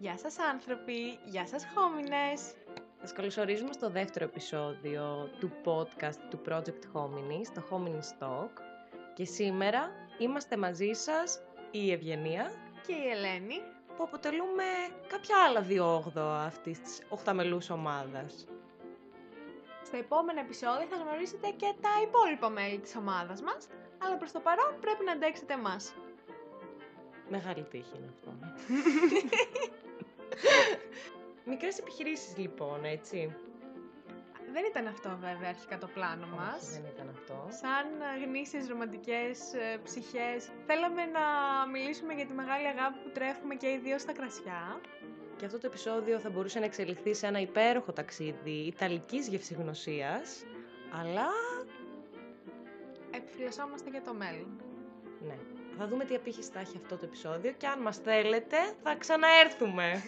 Γεια σας άνθρωποι, γεια σας χόμινες. Σας καλωσορίζουμε στο δεύτερο επεισόδιο του podcast του Project Homini, στο Homini Stock. Και σήμερα είμαστε μαζί σας η Ευγενία Και η Ελένη. που αποτελούμε κάποια άλλα δύο όγδοα αυτής της οχταμελούς ομάδας. Στο επόμενο επεισόδιο θα γνωρίσετε και τα υπόλοιπα μέλη της ομάδας μας, αλλά προς το παρόν πρέπει να αντέξετε εμάς. Μεγάλη τύχη είναι αυτό. Μικρές επιχειρήσεις λοιπόν, έτσι. Δεν ήταν αυτό βέβαια αρχικά το πλάνο Όχι, μας. δεν ήταν αυτό. Σαν γνήσιες ρομαντικές ε, ψυχές, θέλαμε να μιλήσουμε για τη μεγάλη αγάπη που τρέφουμε και οι δύο στα κρασιά. Και αυτό το επεισόδιο θα μπορούσε να εξελιχθεί σε ένα υπέροχο ταξίδι ιταλικής γευσηγνωσίας, αλλά Επιφυλασσόμαστε για το μέλλον. ναι. Θα δούμε τι απήχηση θα έχει αυτό το επεισόδιο και αν μας θέλετε θα ξαναέρθουμε.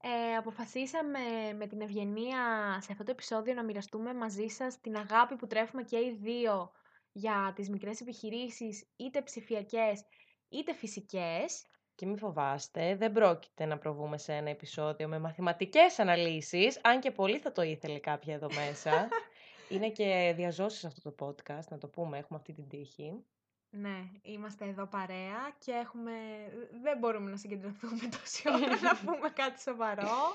Ε, αποφασίσαμε με την Ευγενία σε αυτό το επεισόδιο να μοιραστούμε μαζί σας την αγάπη που τρέφουμε και οι δύο για τις μικρές επιχειρήσεις, είτε ψηφιακές είτε φυσικές. Και μην φοβάστε, δεν πρόκειται να προβούμε σε ένα επεισόδιο με μαθηματικές αναλύσεις, αν και πολύ θα το ήθελε κάποια εδώ μέσα. Είναι και διαζώσεις αυτό το podcast, να το πούμε, έχουμε αυτή την τύχη. Ναι, είμαστε εδώ παρέα και έχουμε... δεν μπορούμε να συγκεντρωθούμε τόση ώρα να πούμε κάτι σοβαρό.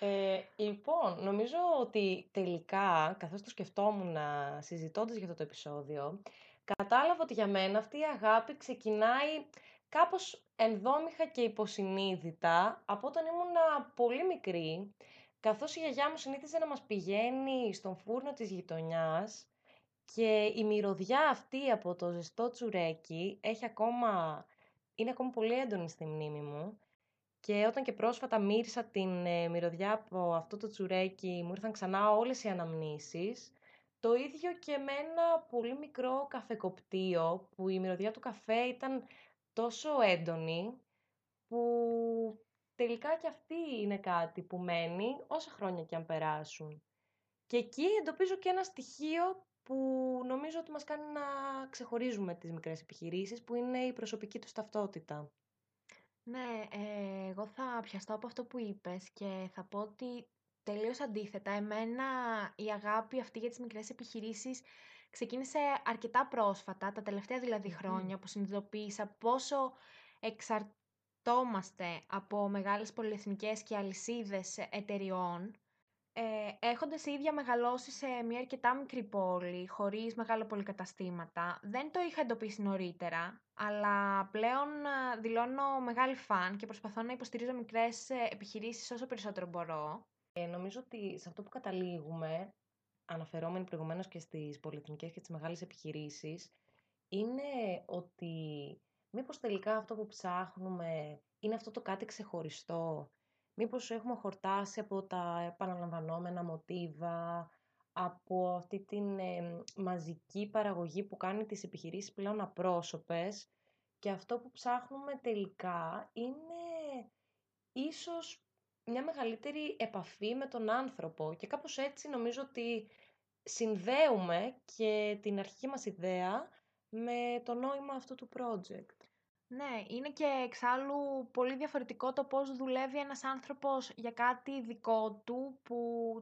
Ε, λοιπόν, νομίζω ότι τελικά, καθώς το σκεφτόμουν συζητώντας για αυτό το επεισόδιο, κατάλαβα ότι για μένα αυτή η αγάπη ξεκινάει κάπως ενδόμηχα και υποσυνείδητα από όταν ήμουν πολύ μικρή, καθώς η γιαγιά μου συνήθιζε να μας πηγαίνει στον φούρνο της γειτονιάς και η μυρωδιά αυτή από το ζεστό τσουρέκι έχει ακόμα, είναι ακόμα πολύ έντονη στη μνήμη μου. Και όταν και πρόσφατα μύρισα την ε, μυρωδιά από αυτό το τσουρέκι, μου ήρθαν ξανά όλες οι αναμνήσεις. Το ίδιο και με ένα πολύ μικρό καφεκοπτίο, που η μυρωδιά του καφέ ήταν τόσο έντονη, που τελικά και αυτή είναι κάτι που μένει όσα χρόνια και αν περάσουν. Και εκεί εντοπίζω και ένα στοιχείο που νομίζω ότι μας κάνει να ξεχωρίζουμε τις μικρές επιχειρήσεις, που είναι η προσωπική τους ταυτότητα. Ναι, ε, εγώ θα πιαστώ από αυτό που είπες και θα πω ότι τελείως αντίθετα. Εμένα η αγάπη αυτή για τις μικρές επιχειρήσεις ξεκίνησε αρκετά πρόσφατα, τα τελευταία δηλαδή Μμμ. χρόνια που συνειδητοποίησα πόσο εξαρτώμαστε από μεγάλες πολυεθνικές και αλυσίδες εταιριών. Ε, έχοντας η ίδια μεγαλώσει σε μια αρκετά μικρή πόλη, χωρίς μεγάλα πολυκαταστήματα, δεν το είχα εντοπίσει νωρίτερα, αλλά πλέον ε, δηλώνω μεγάλη φαν και προσπαθώ να υποστηρίζω μικρές ε, επιχειρήσεις όσο περισσότερο μπορώ. Ε, νομίζω ότι σε αυτό που καταλήγουμε, αναφερόμενοι προηγουμένως και στις πολυεθνικές και τις μεγάλες επιχειρήσεις, είναι ότι μήπως τελικά αυτό που ψάχνουμε είναι αυτό το κάτι ξεχωριστό; Μήπως έχουμε χορτάσει από τα επαναλαμβανόμενα μοτίβα, από αυτή την ε, μαζική παραγωγή που κάνει τις επιχειρήσεις πλέον απρόσωπες και αυτό που ψάχνουμε τελικά είναι ίσως μια μεγαλύτερη επαφή με τον άνθρωπο και κάπως έτσι νομίζω ότι συνδέουμε και την αρχική μας ιδέα με το νόημα αυτού του project. Ναι, είναι και εξάλλου πολύ διαφορετικό το πώς δουλεύει ένας άνθρωπος για κάτι δικό του που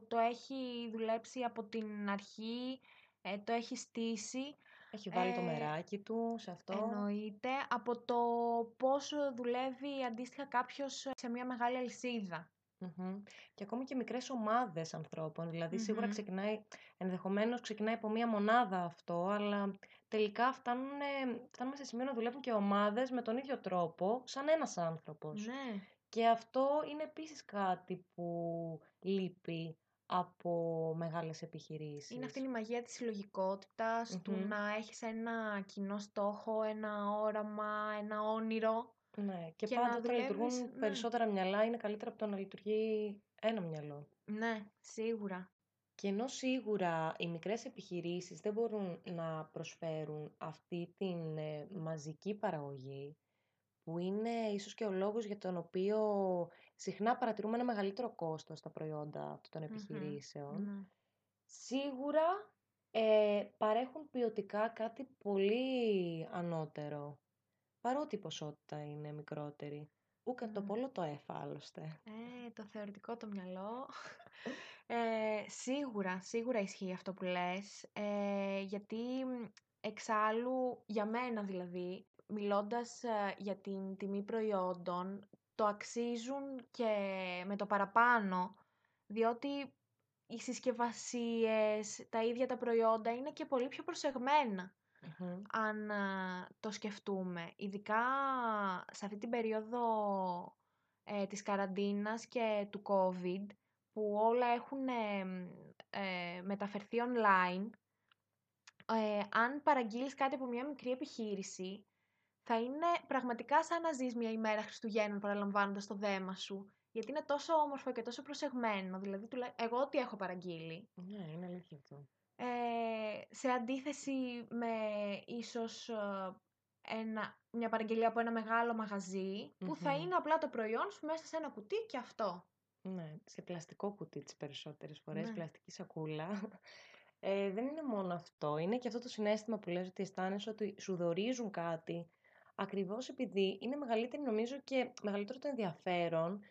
το έχει δουλέψει από την αρχή, ε, το έχει στήσει. Έχει βάλει το Ε, μεράκι του σε αυτό. Εννοείται από το πώς δουλεύει αντίστοιχα κάποιος σε μια μεγάλη αλυσίδα. Μμμ. Και ακόμη και μικρές ομάδες ανθρώπων. Δηλαδή, σίγουρα Μμμ. ξεκινάει, ενδεχομένως ξεκινάει από μία μονάδα αυτό, αλλά τελικά φτάνουνε, φτάνουμε σε σημείο να δουλεύουν και ομάδες με τον ίδιο τρόπο, σαν ένας άνθρωπος. Ναι. Και αυτό είναι επίσης κάτι που λείπει από μεγάλες επιχειρήσεις. Είναι αυτή η μαγεία της συλλογικότητας, του Μμμ. να έχεις ένα κοινό στόχο, ένα όραμα, ένα όνειρο. Ναι, και, και να πάντα όταν δουλεύεις, λειτουργούν ναι. περισσότερα μυαλά είναι καλύτερα από το να λειτουργεί ένα μυαλό. Ναι, σίγουρα. Και ενώ σίγουρα οι μικρές επιχειρήσεις δεν μπορούν να προσφέρουν αυτή την ε, μαζική παραγωγή, που είναι ίσως και ο λόγος για τον οποίο συχνά παρατηρούμε ένα μεγαλύτερο κόστος στα προϊόντα αυτών των Μμμ. επιχειρήσεων, Ναι. σίγουρα ε, παρέχουν ποιοτικά κάτι πολύ ανώτερο. παρότι η ποσότητα είναι μικρότερη. Ούκα το Μμ. πόλο το έφα, άλλωστε. Ε, το θεωρητικό το μυαλό. Ε, σίγουρα, σίγουρα ισχύει αυτό που λες, ε, γιατί μ, εξάλλου, για μένα δηλαδή, μιλώντας ε, για την τιμή προϊόντων, το αξίζουν και με το παραπάνω, διότι οι συσκευασίες, τα ίδια τα προϊόντα είναι και πολύ πιο προσεγμένα Μμμ. αν α, το σκεφτούμε. Ειδικά σε αυτή την περίοδο ε, της καραντίνας και του COVID, που όλα έχουν ε, μ, ε, μεταφερθεί online, ε, αν παραγγείλεις κάτι από μια μικρή επιχείρηση, θα είναι πραγματικά σαν να ζεις μια ημέρα Χριστουγέννων παραλαμβάνοντας το δέμα σου. Γιατί είναι τόσο όμορφο και τόσο προσεγμένο. Δηλαδή, τουλά- εγώ ό,τι έχω παραγγείλει. Ναι, είναι αλήθεια αυτό. Ε, σε αντίθεση με ίσως ε, ένα, μια παραγγελία από ένα μεγάλο μαγαζί, που θα Μμμ. είναι απλά το προϊόν σου μέσα σε ένα κουτί και αυτό. Ναι, σε πλαστικό κουτί τις περισσότερες φορές, Ναι. πλαστική σακούλα. Ε, δεν είναι μόνο αυτό, είναι και αυτό το συναίσθημα που λες ότι αισθάνεσαι ότι σου δωρίζουν κάτι, ακριβώς επειδή είναι μεγαλύτερη νομίζω και μεγαλύτερο το ενδιαφέρον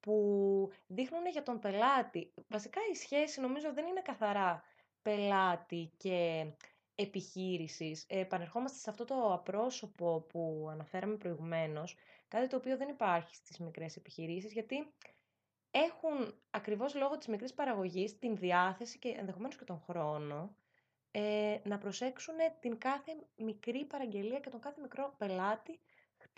που δείχνουν για τον πελάτη. Βασικά η σχέση νομίζω δεν είναι καθαρά πελάτη και επιχείρησης. Ε, επανερχόμαστε σε αυτό το απρόσωπο που αναφέραμε προηγουμένως, κάτι το οποίο δεν υπάρχει στις μικρές επιχειρήσεις, γιατί έχουν ακριβώς λόγω της μικρής παραγωγής την διάθεση και ενδεχομένως και τον χρόνο ε, να προσέξουν την κάθε μικρή παραγγελία και τον κάθε μικρό πελάτη,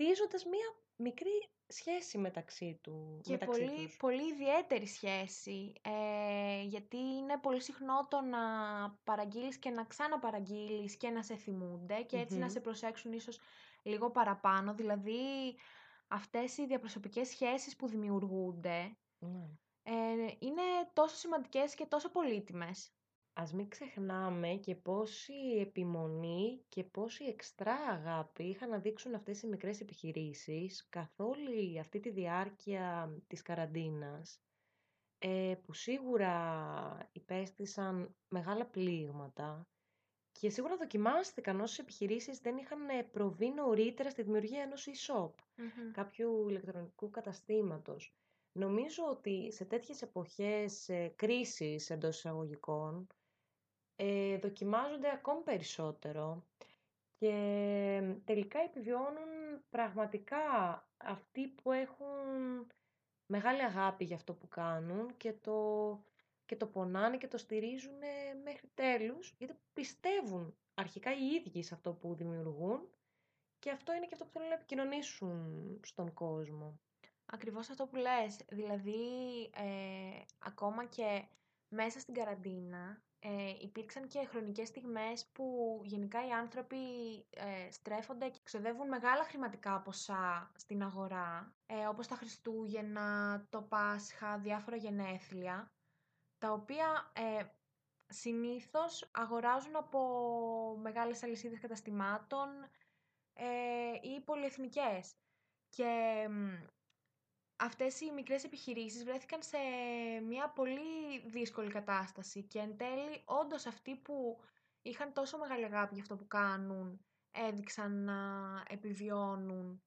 χτίζοντας μία μικρή σχέση μεταξύ, του, Και μεταξύ πολύ, τους. πολύ ιδιαίτερη σχέση, ε, γιατί είναι πολύ συχνό το να παραγγείλεις και να ξαναπαραγγείλεις και να σε θυμούνται και έτσι να Μμμ. σε προσέξουν ίσως λίγο παραπάνω. Δηλαδή, αυτές οι διαπροσωπικές σχέσεις που δημιουργούνται Ναι. ε, είναι τόσο σημαντικές και τόσο πολύτιμες. Ας μην ξεχνάμε και πόση επιμονή και πόση εξτρά αγάπη είχαν να δείξουν αυτές οι μικρές επιχειρήσεις καθ' όλη αυτή τη διάρκεια της καραντίνας, ε, που σίγουρα υπέστησαν μεγάλα πλήγματα και σίγουρα δοκιμάστηκαν όσες επιχειρήσεις δεν είχαν ε, προβεί νωρίτερα στη δημιουργία ενός e-shop, Μμμ. κάποιου ηλεκτρονικού καταστήματος. Νομίζω ότι σε τέτοιες εποχές ε, κρίσης εντός εισαγωγικών ε, δοκιμάζονται ακόμη περισσότερο και τελικά επιβιώνουν πραγματικά αυτοί που έχουν μεγάλη αγάπη για αυτό που κάνουν και το, και το πονάνε και το στηρίζουν μέχρι τέλους γιατί πιστεύουν αρχικά οι ίδιοι σε αυτό που δημιουργούν και αυτό είναι και αυτό που θέλουν να επικοινωνήσουν στον κόσμο. Ακριβώς αυτό που λες. Δηλαδή, ε, ακόμα και μέσα στην καραντίνα ε, υπήρξαν και χρονικές στιγμές που γενικά οι άνθρωποι ε, στρέφονται και ξοδεύουν μεγάλα χρηματικά ποσά στην αγορά, ε, όπως τα Χριστούγεννα, το Πάσχα, διάφορα γενέθλια, τα οποία ε, συνήθως αγοράζουν από μεγάλες αλυσίδες καταστημάτων ε, ή πολυεθνικές. Και μ, αυτές οι μικρές επιχειρήσεις βρέθηκαν σε μια πολύ δύσκολη κατάσταση και εν τέλει όντως αυτοί που είχαν τόσο μεγάλη αγάπη για αυτό που κάνουν έδειξαν να επιβιώνουν.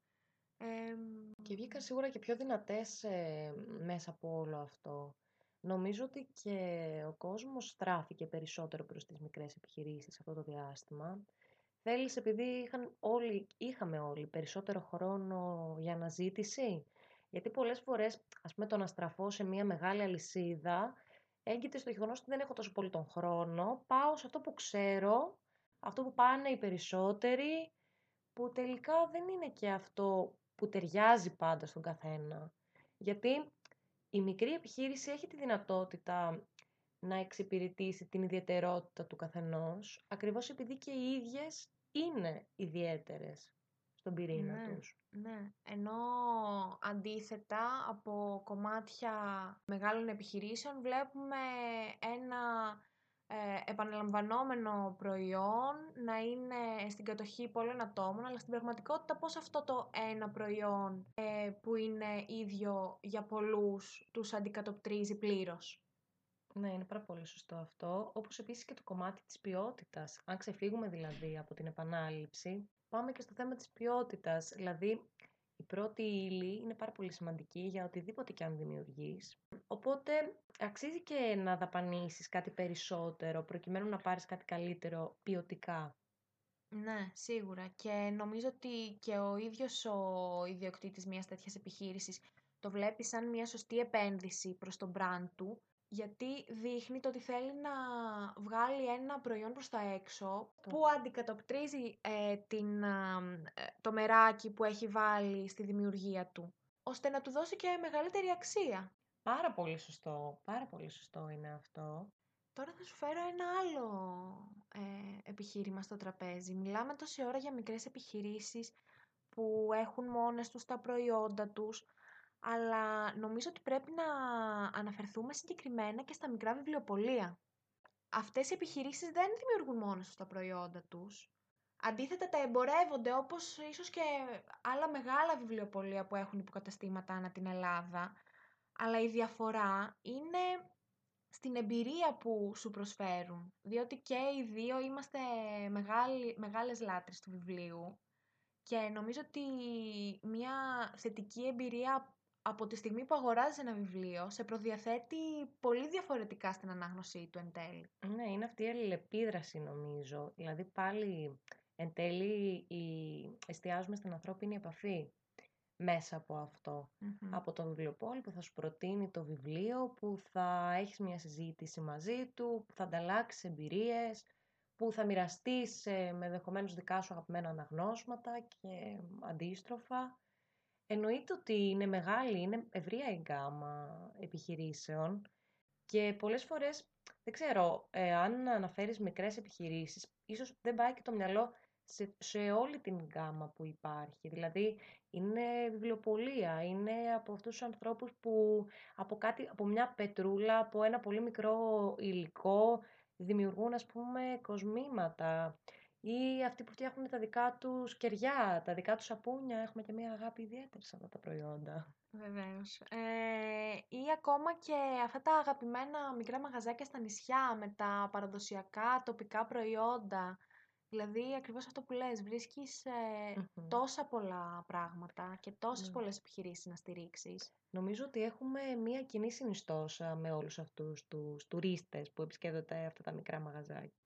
Εμ, Και βγήκαν σίγουρα και πιο δυνατές ε, μέσα από όλο αυτό. Νομίζω ότι και ο κόσμος στράφηκε περισσότερο προς τις μικρές επιχειρήσεις αυτό το διάστημα. Θέλεις επειδή είχαν όλοι, είχαμε όλοι περισσότερο χρόνο για αναζήτηση; Γιατί πολλές φορές, ας πούμε, το να στραφώ σε μια μεγάλη αλυσίδα έγκυται στο γεγονός ότι δεν έχω τόσο πολύ τον χρόνο. Πάω σε αυτό που ξέρω, αυτό που πάνε οι περισσότεροι, που τελικά δεν είναι και αυτό που ταιριάζει πάντα στον καθένα. Γιατί η μικρή επιχείρηση έχει τη δυνατότητα να εξυπηρετήσει την ιδιαιτερότητα του καθενός, ακριβώς επειδή και οι ίδιες είναι ιδιαίτερες στον πυρήνα ναι, τους. ναι. Ενώ αντίθετα από κομμάτια μεγάλων επιχειρήσεων βλέπουμε ένα ε, επαναλαμβανόμενο προϊόν να είναι στην κατοχή πολλών ατόμων, αλλά στην πραγματικότητα πώς αυτό το ένα προϊόν ε, που είναι ίδιο για πολλούς τους αντικατοπτρίζει πλήρως. Ναι, είναι πάρα πολύ σωστό αυτό. Όπως επίσης και το κομμάτι της ποιότητας. Αν ξεφύγουμε δηλαδή από την επανάληψη, πάμε και στο θέμα της ποιότητας. Δηλαδή, η πρώτη ύλη είναι πάρα πολύ σημαντική για οτιδήποτε και αν δημιουργείς. Οπότε, αξίζει και να δαπανίσεις κάτι περισσότερο, προκειμένου να πάρεις κάτι καλύτερο ποιοτικά; Ναι, σίγουρα. Και νομίζω ότι και ο ίδιος ο ιδιοκτήτης μιας τέτοιας επιχείρησης το βλέπει σαν μια σωστή επένδυση προς τον brand του, γιατί δείχνει το ότι θέλει να βγάλει ένα προϊόν προς τα έξω που αντικατοπτρίζει ε, την, ε, το μεράκι που έχει βάλει στη δημιουργία του, ώστε να του δώσει και μεγαλύτερη αξία. Πάρα πολύ σωστό, πάρα πολύ σωστό είναι αυτό. Τώρα θα σου φέρω ένα άλλο ε, επιχείρημα στο τραπέζι. Μιλάμε τόση ώρα για μικρές επιχειρήσεις που έχουν μόνες τους τα προϊόντα τους, αλλά νομίζω ότι πρέπει να αναφερθούμε συγκεκριμένα και στα μικρά βιβλιοπολία. Αυτές οι επιχειρήσεις δεν δημιουργούν μόνες τους τα προϊόντα τους. Αντίθετα τα εμπορεύονται όπως ίσως και άλλα μεγάλα βιβλιοπολία που έχουν υποκαταστήματα ανά την Ελλάδα. Αλλά η διαφορά είναι στην εμπειρία που σου προσφέρουν. Διότι και οι δύο είμαστε μεγάλοι, μεγάλες λάτρες του βιβλίου και νομίζω ότι μια θετική εμπειρία από τη στιγμή που αγοράζεις ένα βιβλίο σε προδιαθέτει πολύ διαφορετικά στην ανάγνωσή του εν τέλει. Ναι, είναι αυτή η αλληλεπίδραση νομίζω. Δηλαδή πάλι εν τέλει η... εστιάζουμε στην ανθρώπινη επαφή μέσα από αυτό. Από το βιβλιοπόλη που θα σου προτείνει το βιβλίο, που θα έχεις μια συζήτηση μαζί του, που θα ανταλλάξεις εμπειρίες, που θα μοιραστείς με δεχομένω δικά σου αγαπημένα αναγνώσματα και αντίστροφα. Εννοείται ότι είναι μεγάλη, είναι ευρία η γκάμα επιχειρήσεων και πολλές φορές, δεν ξέρω, ε, αν αναφέρεις μικρές επιχειρήσεις, ίσως δεν πάει και το μυαλό σε, σε όλη την γκάμα που υπάρχει. Δηλαδή, είναι βιβλιοπολία, είναι από αυτούς τους ανθρώπους που από, κάτι, από μια πετρούλα, από ένα πολύ μικρό υλικό, δημιουργούν, ας πούμε, κοσμήματα. Ή αυτοί που φτιάχνουν τα δικά τους κεριά, τα δικά τους σαπούνια. Έχουμε και μια αγάπη ιδιαίτερη σε αυτά τα προϊόντα. Βεβαίως. Ε, ή ακόμα και αυτά τα αγαπημένα μικρά μαγαζάκια στα νησιά με τα παραδοσιακά τοπικά προϊόντα. Δηλαδή, ακριβώς αυτό που λες, βρίσκεις ε, τόσα πολλά πράγματα και τόσες mm. πολλές επιχειρήσεις να στηρίξεις. Νομίζω ότι έχουμε μία κοινή συνιστόσα με όλους αυτούς τους τουρίστες που επισκέπτονται αυτά τα μικρά μαγαζάκια.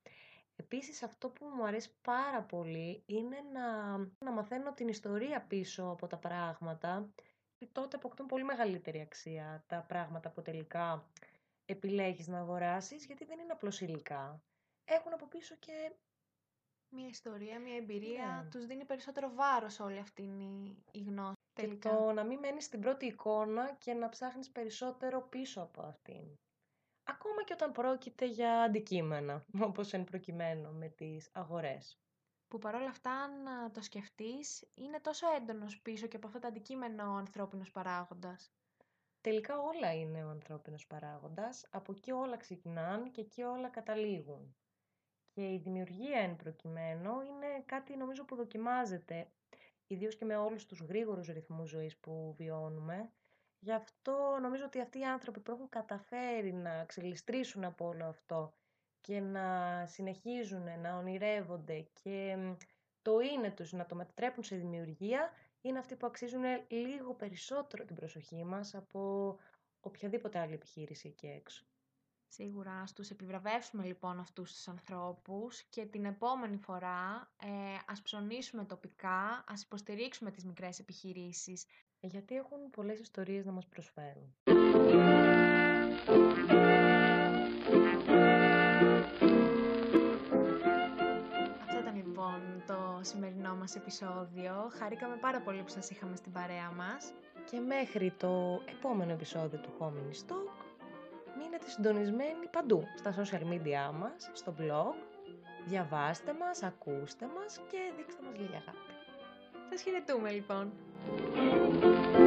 Επίσης, αυτό που μου αρέσει πάρα πολύ είναι να, να μαθαίνω την ιστορία πίσω από τα πράγματα. Τότε αποκτούν πολύ μεγαλύτερη αξία τα πράγματα που τελικά επιλέγεις να αγοράσεις, γιατί δεν είναι απλώς υλικά. Έχουν από πίσω και μια ιστορία, μια εμπειρία, ναι. τους δίνει περισσότερο βάρος όλη αυτή η, η γνώση. Και το να μην μένεις στην πρώτη εικόνα και να ψάχνεις περισσότερο πίσω από αυτήν. Ακόμα και όταν πρόκειται για αντικείμενα, όπως εν προκειμένου με τις αγορές. Που παρόλα αυτά, αν το σκεφτείς, είναι τόσο έντονος πίσω και από αυτό το αντικείμενο ο ανθρώπινος παράγοντας. Τελικά όλα είναι ο ανθρώπινος παράγοντας, από εκεί όλα ξεκινάνε και εκεί όλα καταλήγουν. Και η δημιουργία εν προκειμένου είναι κάτι νομίζω που δοκιμάζεται, ιδίως και με όλους τους γρήγορους ρυθμούς ζωής που βιώνουμε. Γι' αυτό νομίζω ότι αυτοί οι άνθρωποι που έχουν καταφέρει να ξελιστρήσουν από όλο αυτό και να συνεχίζουν να ονειρεύονται και το είναι τους να το μετατρέπουν σε δημιουργία, είναι αυτοί που αξίζουν λίγο περισσότερο την προσοχή μας από οποιαδήποτε άλλη επιχείρηση εκεί έξω. Σίγουρα, ας τους επιβραβεύσουμε λοιπόν αυτούς τους ανθρώπους και την επόμενη φορά ε, ας ψωνίσουμε τοπικά, ας υποστηρίξουμε τις μικρές επιχειρήσεις. Γιατί έχουν πολλές ιστορίες να μας προσφέρουν. Αυτό ήταν λοιπόν το σημερινό μας επεισόδιο. Χαρήκαμε πάρα πολύ που σας είχαμε στην παρέα μας. Και μέχρι το επόμενο επεισόδιο του Homing Talk μείνετε συντονισμένοι παντού, στα social media μας, στο blog. Διαβάστε μας, ακούστε μας και δείξτε μας λίγα αγάπη. Σας χαιρετούμε λοιπόν. Thank you.